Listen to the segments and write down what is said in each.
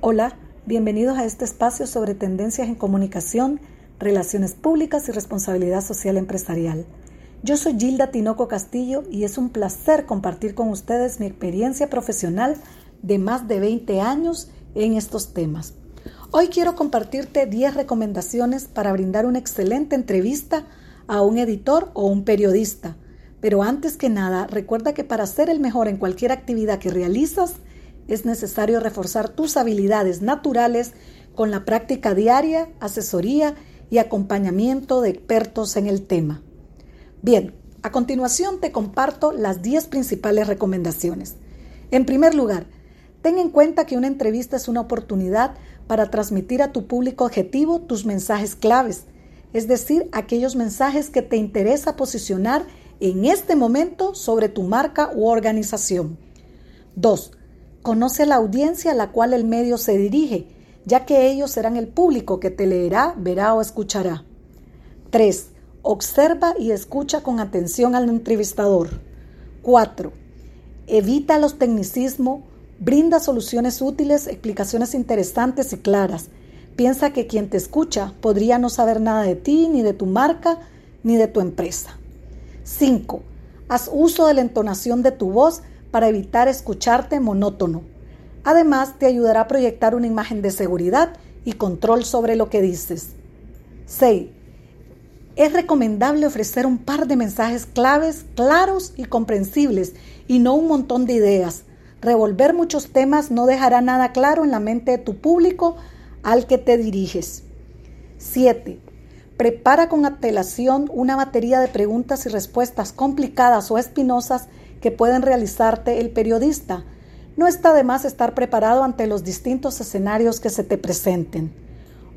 Hola, bienvenidos a este espacio sobre tendencias en comunicación, relaciones públicas y responsabilidad social empresarial. Yo soy Gilda Tinoco Castillo y es un placer compartir con ustedes mi experiencia profesional de más de 20 años en estos temas. Hoy quiero compartirte 10 recomendaciones para brindar una excelente entrevista a un editor o un periodista. Pero antes que nada, recuerda que para ser el mejor en cualquier actividad que realizas, es necesario reforzar tus habilidades naturales con la práctica diaria, asesoría y acompañamiento de expertos en el tema. Bien, a continuación te comparto las 10 principales recomendaciones. En primer lugar, ten en cuenta que una entrevista es una oportunidad para transmitir a tu público objetivo tus mensajes claves, es decir, aquellos mensajes que te interesa posicionar en este momento sobre tu marca u organización. 2. Conoce la audiencia a la cual el medio se dirige, ya que ellos serán el público que te leerá, verá o escuchará. 3. Observa y escucha con atención al entrevistador. 4. Evita los tecnicismos, brinda soluciones útiles, explicaciones interesantes y claras. Piensa que quien te escucha podría no saber nada de ti, ni de tu marca, ni de tu empresa. 5. Haz uso de la entonación de tu voz para evitar escucharte monótono. Además, te ayudará a proyectar una imagen de seguridad y control sobre lo que dices. 6. Es recomendable ofrecer un par de mensajes claves, claros y comprensibles, y no un montón de ideas. Revolver muchos temas no dejará nada claro en la mente de tu público al que te diriges. 7. Prepara con antelación una batería de preguntas y respuestas complicadas o espinosas que pueden realizarte el periodista. No está de más estar preparado ante los distintos escenarios que se te presenten.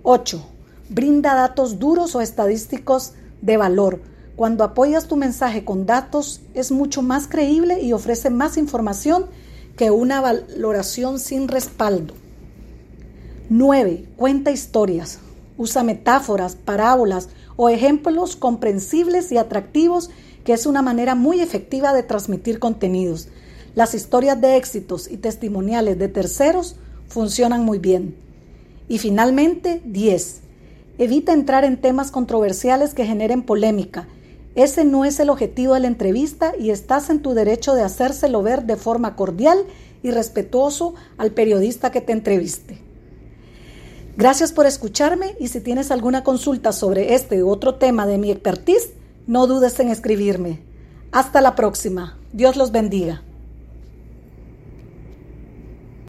8. Brinda datos duros o estadísticos de valor. Cuando apoyas tu mensaje con datos es mucho más creíble y ofrece más información que una valoración sin respaldo. 9. Cuenta historias. Usa metáforas, parábolas o ejemplos comprensibles y atractivos que es una manera muy efectiva de transmitir contenidos. Las historias de éxitos y testimoniales de terceros funcionan muy bien. Y finalmente, 10. Evita entrar en temas controversiales que generen polémica. Ese no es el objetivo de la entrevista y estás en tu derecho de hacérselo ver de forma cordial y respetuoso al periodista que te entreviste. Gracias por escucharme y si tienes alguna consulta sobre este u otro tema de mi expertise, no dudes en escribirme. Hasta la próxima. Dios los bendiga.